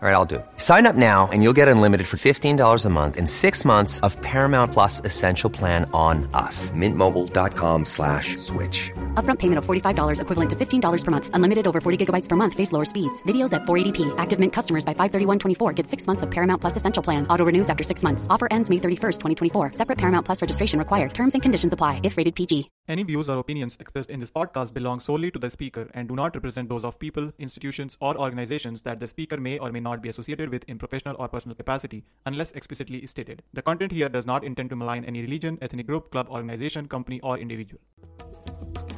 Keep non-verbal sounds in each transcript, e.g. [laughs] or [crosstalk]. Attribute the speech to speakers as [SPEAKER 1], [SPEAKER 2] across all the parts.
[SPEAKER 1] All right, I'll do it. Sign up now and you'll get unlimited for $15 a month in six months of Paramount Plus Essential Plan on us. Mintmobile.com slash switch.
[SPEAKER 2] Upfront payment of $45 equivalent to $15 per month. Unlimited over 40 gigabytes per month. Face lower speeds. Videos at 480p. Active Mint customers by 531.24 get six months of Paramount Plus Essential Plan. Auto renews after six months. Offer ends May 31st, 2024. Separate Paramount Plus registration required. Terms and conditions apply if rated PG.
[SPEAKER 3] Any views or opinions expressed in this podcast belong solely to the speaker and do not represent those of people, institutions, or organizations that the speaker may or may not be associated with in professional or personal capacity, unless explicitly stated. The content here does not intend to malign any religion, ethnic group, club, organization, company, or individual.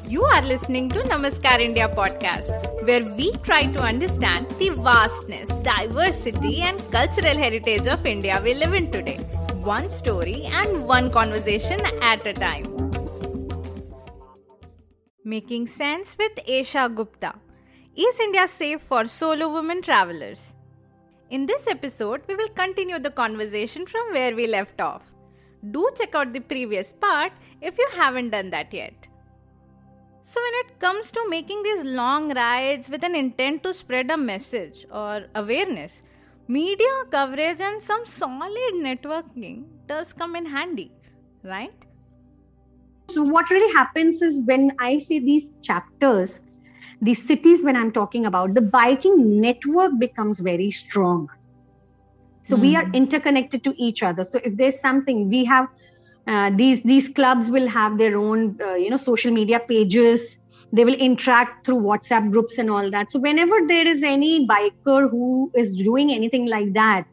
[SPEAKER 4] You are listening to Namaskar India podcast, where we try to understand the vastness, diversity, and cultural heritage of India we live in today. One story and one conversation at a time. Making sense with Esha Gupta. Is India safe for solo women travelers? In this episode, we will continue the conversation from where we left off. Do check out the previous part if you haven't done that yet. So, when it comes to making these long rides with an intent to spread a message or awareness, media coverage and some solid networking does come in handy, right?
[SPEAKER 5] So, what really happens is when I see these chapters, these cities, when I'm talking about, the biking network becomes very strong. So, mm. we are interconnected to each other. So, if there's something we have, uh, these these clubs will have their own uh, you know social media pages they will interact through whatsapp groups and all that so whenever there is any biker who is doing anything like that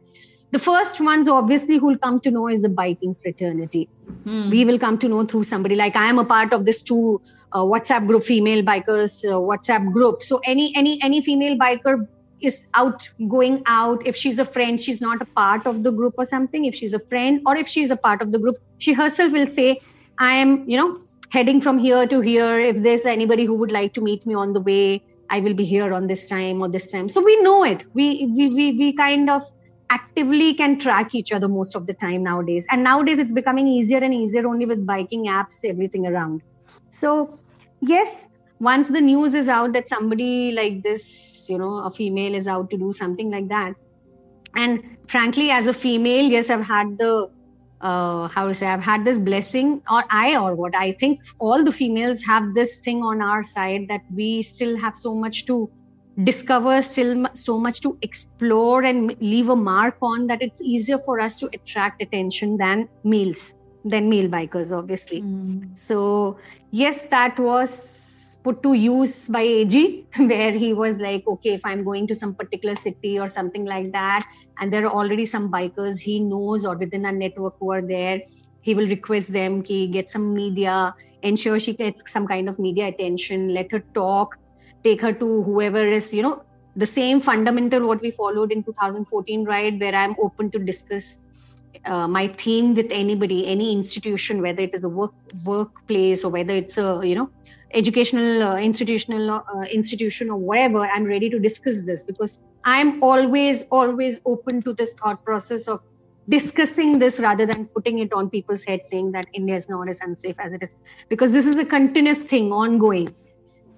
[SPEAKER 5] the first ones obviously who will come to know is the biking fraternity hmm. we will come to know through somebody like i am a part of this two uh, whatsapp group female bikers uh, whatsapp group. So any any any female biker is out going out. If she's a friend she's not a part of the group or something. If she's a friend or if she's a part of the group she herself will say i am you know heading from here to here. If there's anybody who would like to meet me on the way i will be here on this time or this time. So we know it. We we we, we kind of actively can track each other most of the time nowadays. And nowadays it's becoming easier and easier only with biking apps everything around so yes once the news is out that somebody like this you know a female is out to do something like that. And frankly as a female yes i've had the uh, how to say i've had this blessing or i or what? I think all the females have this thing on our side that we still have so much to discover still so much to explore and leave a mark on that it's easier for us to attract attention than males than male bikers obviously mm. so yes that was put to use by AG, [laughs] where he was like, okay, if I'm going to some particular city or something like that, and there are already some bikers he knows or within a network who are there, he will request them, he get some media, ensure she gets some kind of media attention, let her talk, take her to whoever is, you know, the same fundamental what we followed in 2014, right? Where I'm open to discuss uh, my theme with anybody, any institution, whether it is a work workplace or whether it's a you know educational uh, institutional uh, institution or whatever i'm ready to discuss this because i'm always always open to this thought process of discussing this rather than putting it on people's heads saying that india is not as unsafe as it is. Because this is a continuous thing ongoing.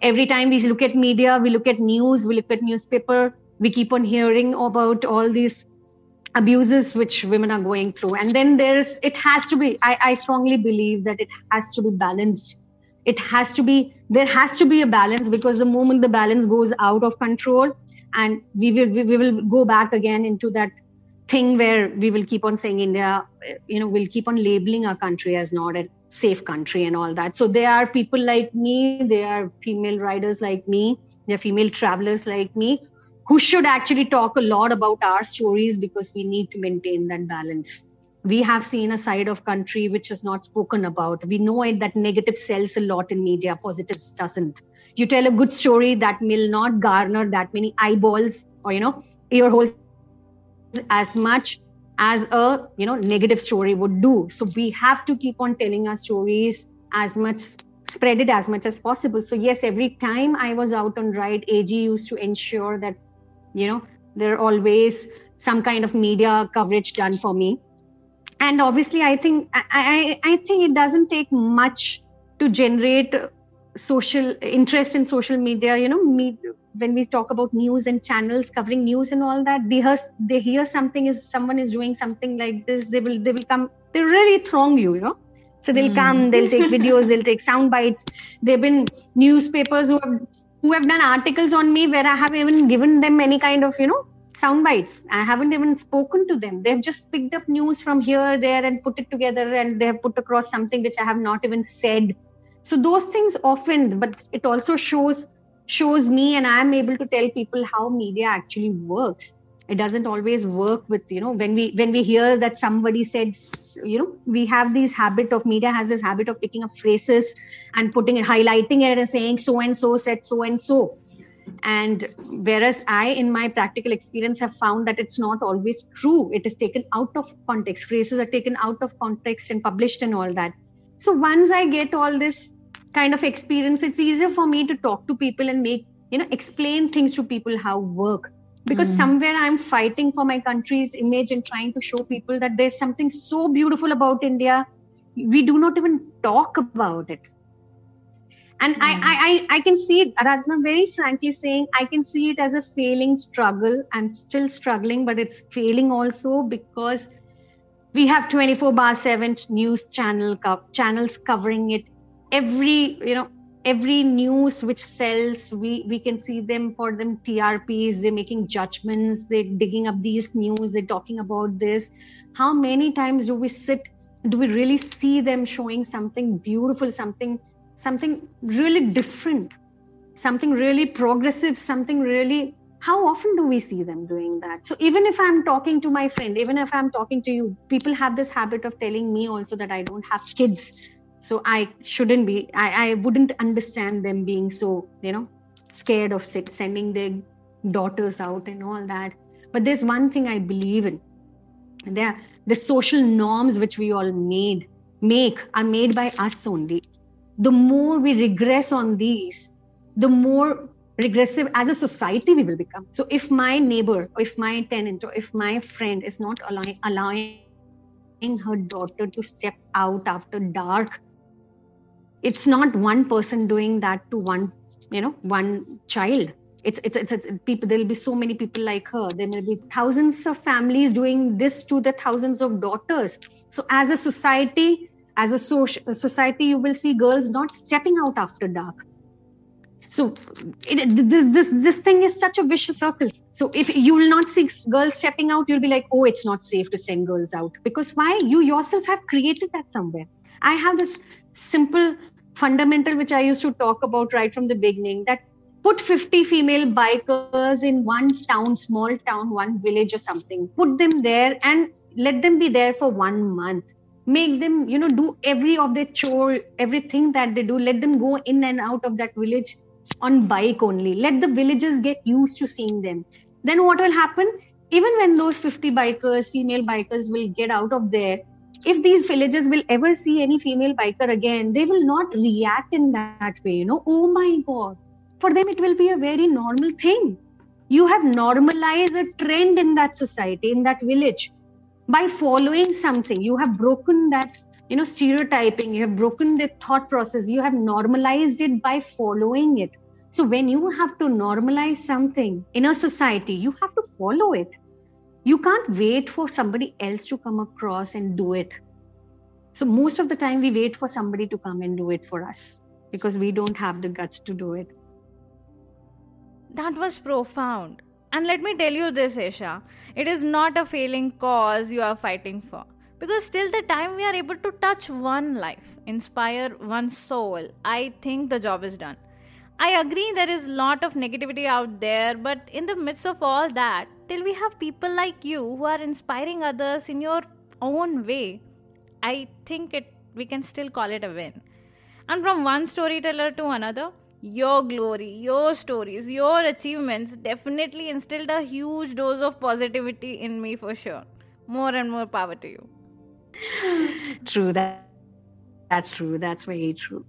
[SPEAKER 5] Every time we look at media we look at news we look at newspaper we keep on hearing about all these abuses which women are going through. And then there's it has to be I, I strongly believe that it has to be balanced. It has to be there has to be a balance because the moment the balance goes out of control and we will we, we will go back again into that thing where we will keep on saying india you know we'll keep on labeling our country as not a safe country and all that. So there are people like me there are female riders like me there are female travelers like me who should actually talk a lot about our stories because we need to maintain that balance. We have seen a side of country which is not spoken about. We know it that negative sells a lot in media positives doesn't. You tell a good story that will not garner that many eyeballs or you know ear holes as much as a you know negative story would do. So we have to keep on telling our stories as much spread it as much as possible. So yes every time i was out on ride ag used to ensure that you know there are always some kind of media coverage done for me. And obviously i think I, I, I think it doesn't take much to generate social interest in social media you know me, when we talk about news and channels covering news and all that they hear they hear something is someone is doing something like this they will they will come they really throng you you know. So they'll mm. come they'll take [laughs] videos they'll take sound bites. There've been newspapers who have who have done articles on me where i have even given them any kind of you know sound bites. I haven't even spoken to them. They've just picked up news from here there and put it together and they have put across something which i have not even said. So those things often but it also shows shows me and i'm able to tell people how media actually works it doesn't always work with you know when we when we hear that somebody said you know we have these habit of media has this habit of picking up phrases and putting it highlighting it and saying so and so said so and so. And whereas i in my practical experience have found that it's not always true. It is taken out of context. Phrases are taken out of context and published and all that. So once i get all this kind of experience it's easier for me to talk to people and make you know explain things to people how work because mm. somewhere i'm fighting for my country's image and trying to show people that there's something so beautiful about india we do not even talk about it and mm. I, I i can see it Aradhana very frankly saying i can see it as a failing struggle i'm still struggling but it's failing also because we have 24 bar 7 news channel co- channels covering it every you know every news which sells we we can see them for them trps they're making judgments they're digging up these news they're talking about this. How many times do we sit do we really see them showing something beautiful something something really different something really progressive something really how often do we see them doing that? So even if i'm talking to my friend even if i'm talking to you people have this habit of telling me also that i don't have kids so i shouldn't be i, I wouldn't understand them being so you know scared of sending their daughters out and all that. But there's one thing i believe in. There the social norms which we all made make are made by us only. The more we regress on these the more regressive as a society we will become. So if my neighbor if my tenant or if my friend is not allowing allowing her daughter to step out after dark it's not one person doing that to one you know one child. It's, it's it's, it's, people there'll be so many people like her. There may be thousands of families doing this to the thousands of daughters. So as a society as a social society you will see girls not stepping out after dark. So it, this, this this thing is such a vicious circle. So if you will not see girls stepping out you'll be like oh it's not safe to send girls out. Because why? You yourself have created that somewhere I have this simple fundamental which I used to talk about right from the beginning that put 50 female bikers in one town, small town, one village or something, put them there and let them be there for one month. Make them, you know, do every of their chore, everything that they do, let them go in and out of that village on bike only. Let the villagers get used to seeing them. Then what will happen? Even when those 50 bikers, female bikers will get out of there, if these villages will ever see any female biker again, they will not react in that way. You know, oh my God. For them, it will be a very normal thing. You have normalized a trend in that society, in that village. By following something, you have broken that, you know, stereotyping, you have broken the thought process, you have normalized it by following it. So when you have to normalize something in a society, you have to follow it you can't wait for somebody else to come across and do it. So most of the time we wait for somebody to come and do it for us because we don't have the guts to do it.
[SPEAKER 4] That was profound. And let me tell you this Esha. It is not a failing cause you are fighting for. Because till the time we are able to touch one life inspire one soul i think the job is done I agree there is a lot of negativity out there, but in the midst of all that, till we have people like you who are inspiring others in your own way, I think it we can still call it a win. And from one storyteller to another, your glory, your stories, your achievements definitely instilled a huge dose of positivity in me for sure. More and more power to you.
[SPEAKER 5] True that that's true. That's very true.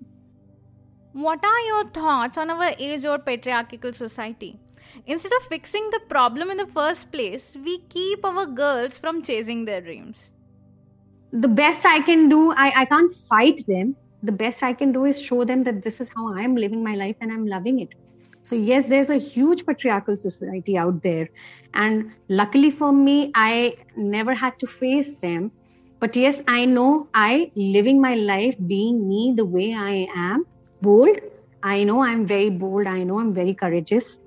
[SPEAKER 4] What are your thoughts on our age old patriarchal society? Instead of fixing the problem in the first place, we keep our girls from chasing their dreams.
[SPEAKER 5] The best I can do, I, I can't fight them, the best I can do is show them that this is how I'm living my life and I'm loving it. So, yes, there's a huge patriarchal society out there. And luckily for me, I never had to face them. But yes, I know I living my life being me the way I am, bold. I know I'm very bold. I know I'm very courageous.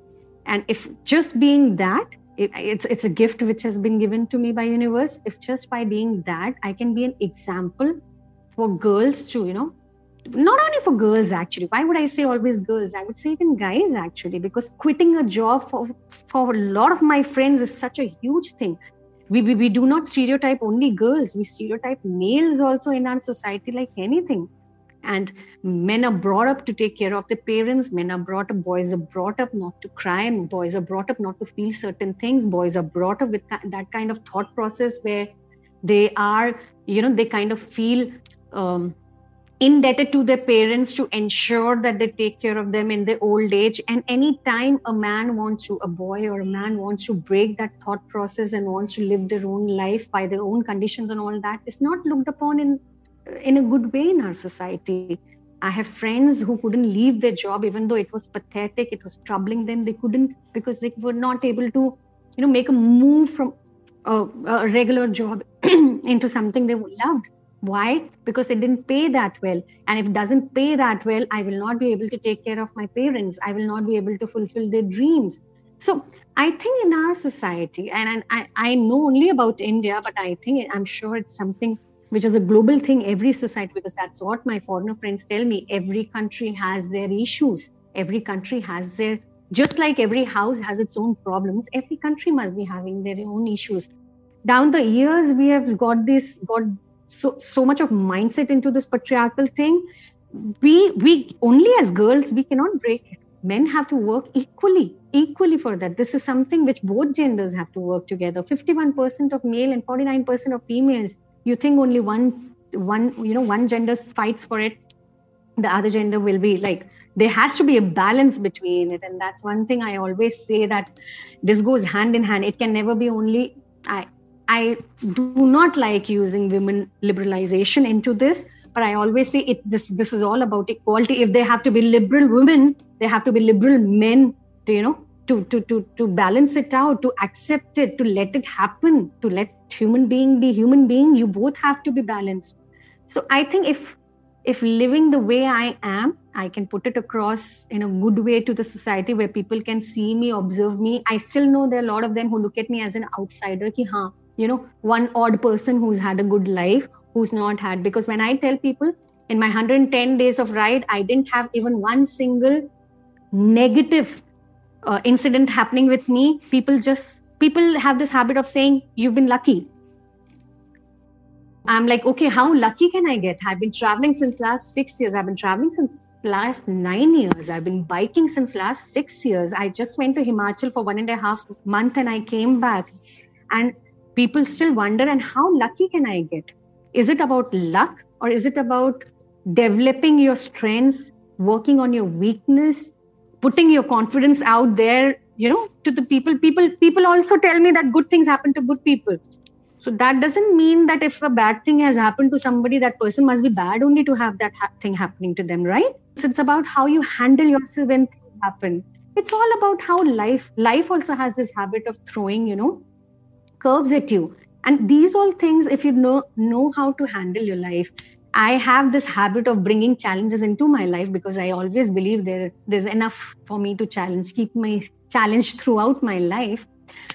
[SPEAKER 5] And if just being that, it, it's it's a gift which has been given to me by universe. If just by being that, I can be an example for girls to, you know, not only for girls actually why would i say always girls i would say even guys actually because quitting a job for for a lot of my friends is such a huge thing we, we, we do not stereotype only girls we stereotype males also in our society like anything and men are brought up to take care of their parents. Men are brought up boys are brought up not to cry boys are brought up not to feel certain things. Boys are brought up with that kind of thought process where they are you know they kind of feel um, indebted to their parents to ensure that they take care of them in their old age. And anytime a man wants to a boy or a man wants to break that thought process and wants to live their own life by their own conditions and all that is not looked upon in in a good way in our society i have friends who couldn't leave their job even though it was pathetic it was troubling them they couldn't because they were not able to you know make a move from a, a regular job [clears throat] into something they loved why? Because it didn't pay that well. And if it doesn't pay that well, I will not be able to take care of my parents. I will not be able to fulfill their dreams. So I think in our society, and I, I know only about India, but I think I'm sure it's something which is a global thing, every society, because that's what my foreigner friends tell me. Every country has their issues. Every country has their, just like every house has its own problems, every country must be having their own issues. Down the years, we have got this, got so so much of mindset into this patriarchal thing we we only as girls we cannot break it men have to work equally equally for that this is something which both genders have to work together 51% of male and 49% of females you think only one one you know one gender fights for it the other gender will be like there has to be a balance between it and that's one thing i always say that this goes hand in hand it can never be only i I do not like using women liberalization into this, but I always say it this this is all about equality. If they have to be liberal women, they have to be liberal men you know, to to to to balance it out, to accept it, to let it happen, to let human being be human being, you both have to be balanced. So I think if if living the way I am, I can put it across in a good way to the society where people can see me, observe me. I still know there are a lot of them who look at me as an outsider. Ki, haan, you know one odd person who's had a good life who's not had because when i tell people in my 110 days of ride i didn't have even one single negative uh, incident happening with me people just people have this habit of saying you've been lucky. I'm like okay how lucky can i get? I've been traveling since last six years. I've been traveling since last nine years. I've been biking since last six years. I just went to himachal for one and a half month and i came back. And people still wonder and how lucky can i get? Is it about luck or is it about developing your strengths working on your weakness putting your confidence out there you know to the people. People people also tell me that good things happen to good people. So that doesn't mean that if a bad thing has happened to somebody that person must be bad only to have that ha- thing happening to them right? So it's about how you handle yourself when things happen. It's all about how life life also has this habit of throwing you know curves at you. And these all things if you know know how to handle your life i have this habit of bringing challenges into my life because i always believe there there's enough for me to challenge keep my challenge throughout my life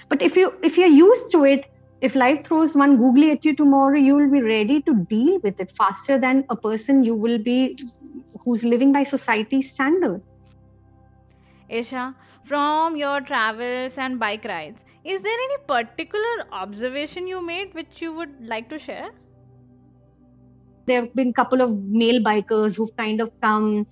[SPEAKER 5] but if you if you're used to it if life throws one googly at you tomorrow you will be ready to deal with it faster than a person you will be who's living by society's standard
[SPEAKER 4] Esha, from your travels and bike rides, is there any particular observation you made which you would like to share?
[SPEAKER 5] There have been a couple of male bikers who've kind of come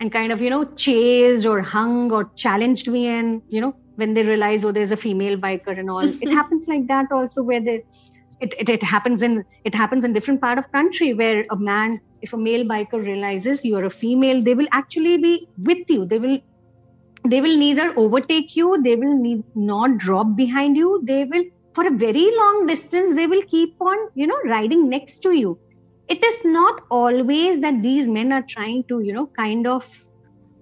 [SPEAKER 5] and kind of, you know, chased or hung or challenged me. And, you know, when they realize, oh, there's a female biker and all, it mm-hmm. happens like that also where they, it, it, it happens in it happens in different part of country where a man if a male biker realizes you are a female they will actually be with you. They will they will neither overtake you they will need, not drop behind you. They will for a very long distance they will keep on you know riding next to you it is not always that these men are trying to you know kind of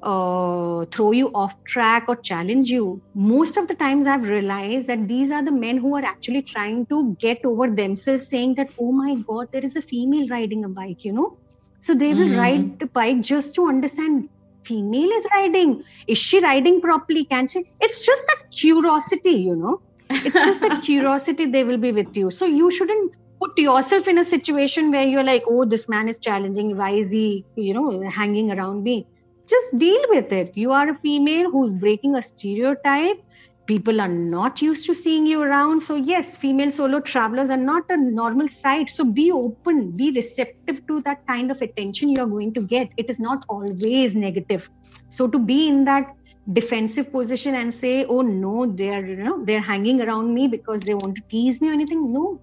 [SPEAKER 5] uh, throw you off track or challenge you. Most of the times i've realized that these are the men who are actually trying to get over themselves saying that oh my god there is a female riding a bike you know? So they will mm-hmm. ride the bike just to understand female is riding. Is she riding properly? Can she? It's just that curiosity you know? It's just that [laughs] curiosity they will be with you. So you shouldn't put yourself in a situation where you're like oh this man is challenging. Why is he you know hanging around me? Just deal with it. You are a female who's breaking a stereotype. People are not used to seeing you around. So yes female solo travelers are not a normal sight. So be open. Be receptive to that kind of attention you are going to get. It is not always negative. So to be in that defensive position and say oh no they're you know they're hanging around me because they want to tease me or anything no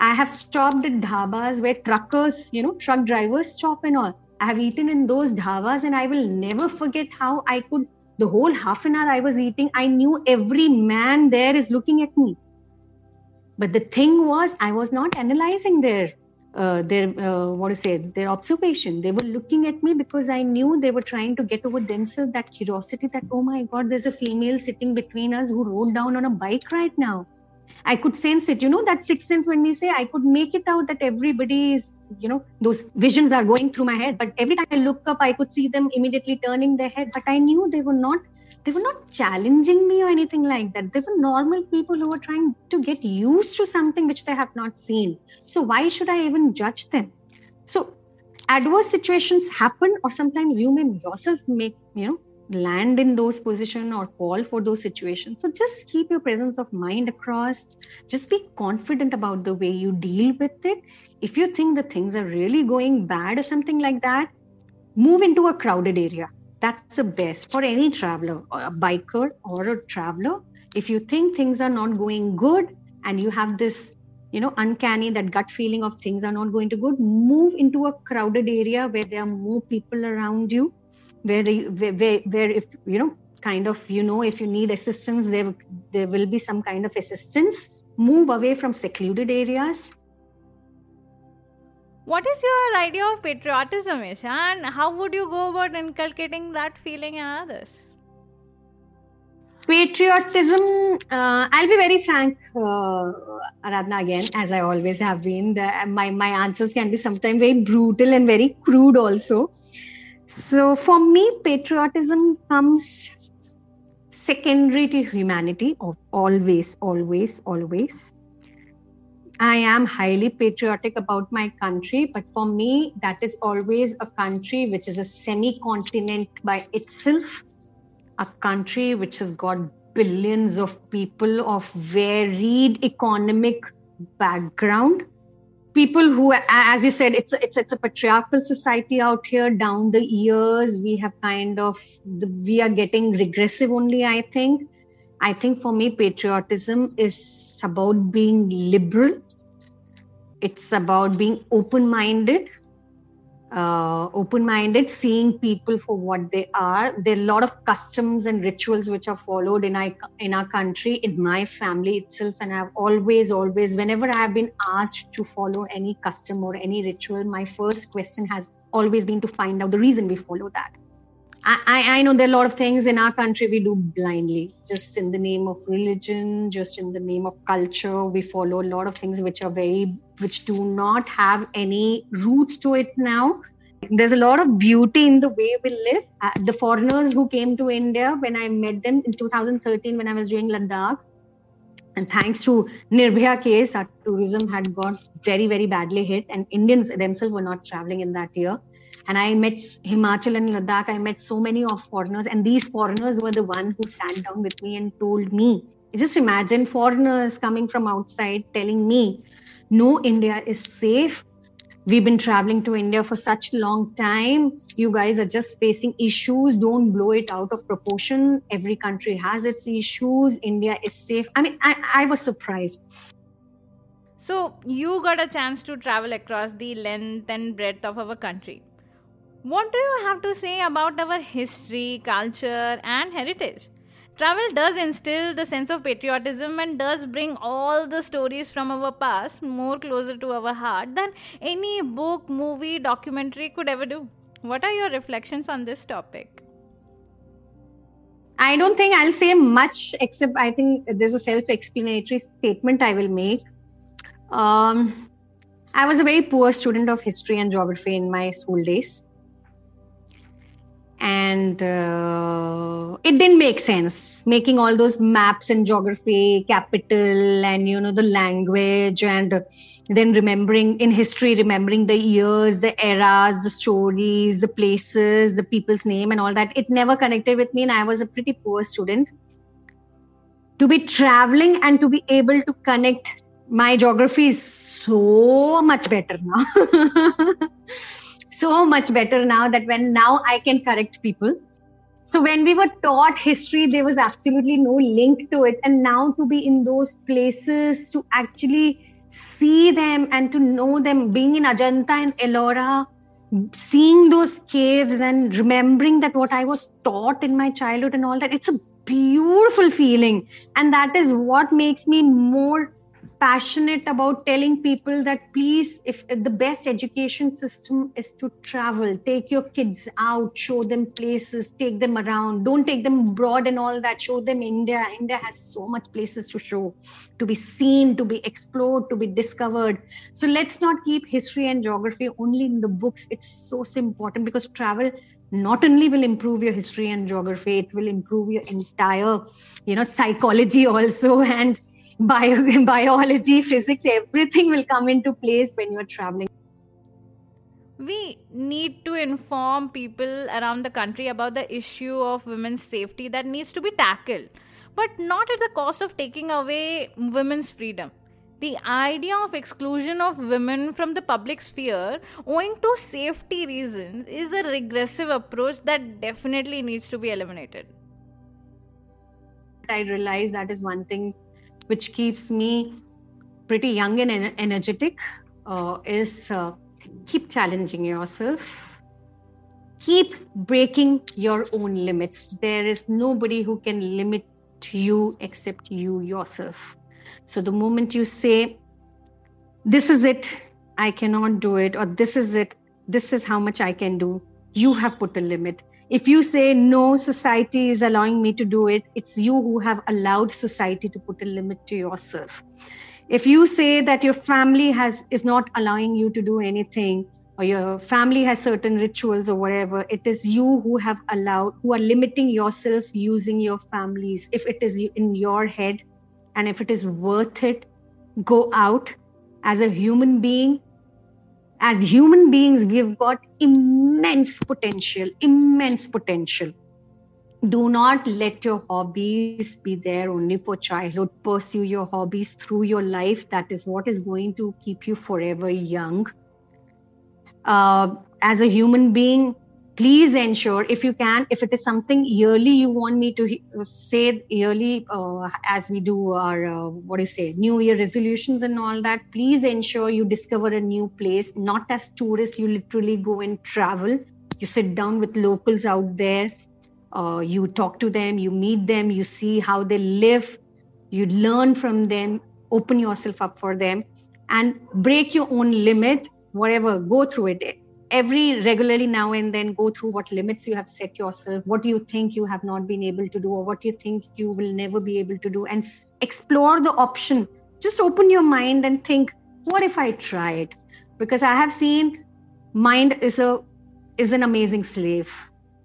[SPEAKER 5] I have stopped at dhabas where truckers, you know, truck drivers stop and all. I have eaten in those dhabas and I will never forget how I could, the whole half an hour I was eating, I knew every man there is looking at me. But the thing was, I was not analyzing their, uh, their uh, what to say, their observation. They were looking at me because I knew they were trying to get over themselves that curiosity that, oh my God, there's a female sitting between us who rode down on a bike right now I could sense it. You know, that sixth sense when we say I could make it out that everybody is, you know, those visions are going through my head. But every time I look up, I could see them immediately turning their head. But I knew they were not they were not challenging me or anything like that. They were normal people who were trying to get used to something which they have not seen. So why should I even judge them? So adverse situations happen, or sometimes you may yourself make, you know, land in those position or call for those situations. So just keep your presence of mind across. Just be confident about the way you deal with it. If you think the things are really going bad or something like that move into a crowded area. That's the best for any traveler or a biker or a traveler. If you think things are not going good and you have this you know uncanny that gut feeling of things are not going to good move into a crowded area where there are more people around you where they where, where if you know kind of you know if you need assistance there there will be some kind of assistance. Move away from secluded areas.
[SPEAKER 4] What is your idea of patriotism Esha? And how would you go about inculcating that feeling in others?
[SPEAKER 5] Patriotism uh, i'll be very frank uh, aradhna again as i always have been. The, my my answers can be sometimes very brutal and very crude also so for me, patriotism comes secondary to humanity, always, always, always. I am highly patriotic about my country, but for me, that is always a country which is a semi continent by itself, a country which has got billions of people of varied economic background people who as you said it's a, it's it's a patriarchal society out here. Down the years we have kind of the, we are getting regressive only i think. I think for me patriotism is about being liberal. It's about being open minded uh, open minded, seeing people for what they are. There are a lot of customs and rituals which are followed in our, in our country, in my family itself. And I've always, always, whenever I have been asked to follow any custom or any ritual, my first question has always been to find out the reason we follow that. I, I know there are a lot of things in our country we do blindly, just in the name of religion, just in the name of culture. We follow a lot of things which are very, which do not have any roots to it now. There's a lot of beauty in the way we live. Uh, the foreigners who came to India, when I met them in 2013, when I was doing Ladakh, and thanks to Nirbhaya case, our tourism had got very, very badly hit, and Indians themselves were not traveling in that year and I met Himachal and Ladakh. I met so many of foreigners, and these foreigners were the one who sat down with me and told me. Just imagine foreigners coming from outside telling me, "No, India is safe. We've been traveling to India for such a long time. You guys are just facing issues. Don't blow it out of proportion. Every country has its issues. India is safe." I mean, I, I was surprised.
[SPEAKER 4] So, you got a chance to travel across the length and breadth of our country. What do you have to say about our history, culture, and heritage? Travel does instill the sense of patriotism and does bring all the stories from our past more closer to our heart than any book, movie, documentary could ever do. What are your reflections on this topic?
[SPEAKER 5] I don't think I'll say much, except I think there's a self explanatory statement I will make. Um, I was a very poor student of history and geography in my school days and uh, it didn't make sense. Making all those maps and geography capital and you know the language and then remembering in history remembering the years the eras the stories the places the people's name and all that. It never connected with me and i was a pretty poor student. To be traveling and to be able to connect my geography is so much better now [laughs] so much better now that when now I can correct people. So when we were taught history, there was absolutely no link to it. And now to be in those places, to actually see them and to know them, being in Ajanta and Ellora, seeing those caves and remembering that what I was taught in my childhood and all that, it's a beautiful feeling. And that is what makes me more passionate about telling people that please if, the best education system is to travel take your kids out show them places take them around. Don't take them abroad and all that. Show them india. India has so much places to show to be seen to be explored to be discovered. So let's not keep history and geography only in the books. It's so, so important because travel not only will improve your history and geography it will improve your entire you know psychology [laughs] also. And bio, [laughs] biology, physics, everything will come into place when you're traveling.
[SPEAKER 4] We need to inform people around the country about the issue of women's safety that needs to be tackled, but not at the cost of taking away women's freedom. The idea of exclusion of women from the public sphere owing to safety reasons is a regressive approach that definitely needs to be eliminated.
[SPEAKER 5] I realize that is one thing which keeps me pretty young and energetic uh, is uh, keep challenging yourself. Keep breaking your own limits. There is nobody who can limit you except you yourself. So the moment you say this is it i cannot do it or this is it this is how much i can do you have put a limit if you say no society is allowing me to do it it's you who have allowed society to put a limit to yourself. If you say that your family has is not allowing you to do anything or your family has certain rituals or whatever it is you who have allowed who are limiting yourself using your families. If it is in your head and if it is worth it go out as a human being as human beings, we've got immense potential, immense potential. Do not let your hobbies be there only for childhood. Pursue your hobbies through your life. That is what is going to keep you forever young. Uh, as a human being, please ensure if you can if it is something yearly you want me to uh, say yearly uh, as we do our uh, what do you say new year resolutions and all that please ensure you discover a new place not as tourists you literally go and travel. You sit down with locals out there uh, you talk to them you meet them you see how they live you learn from them open yourself up for them and break your own limit whatever go through it every regularly now and then go through what limits you have set yourself what do you think you have not been able to do or what you think you will never be able to do and explore the option. Just open your mind and think what if i try it because i have seen mind is a is an amazing slave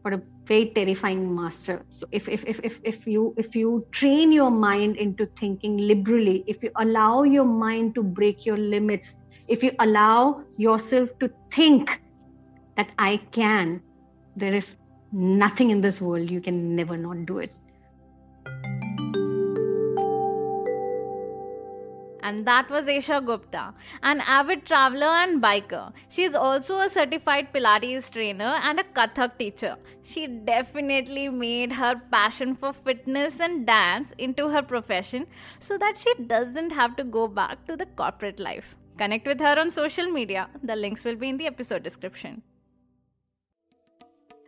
[SPEAKER 5] but a very terrifying master. So if if, if if if you if you train your mind into thinking liberally if you allow your mind to break your limits if you allow yourself to think that I can, there is nothing in this world you can never not do it.
[SPEAKER 4] and that was Esha Gupta, an avid traveler and biker. She is also a certified Pilates trainer and a Kathak teacher. She definitely made her passion for fitness and dance into her profession so that she doesn't have to go back to the corporate life. Connect with her on social media. The links will be in the episode description.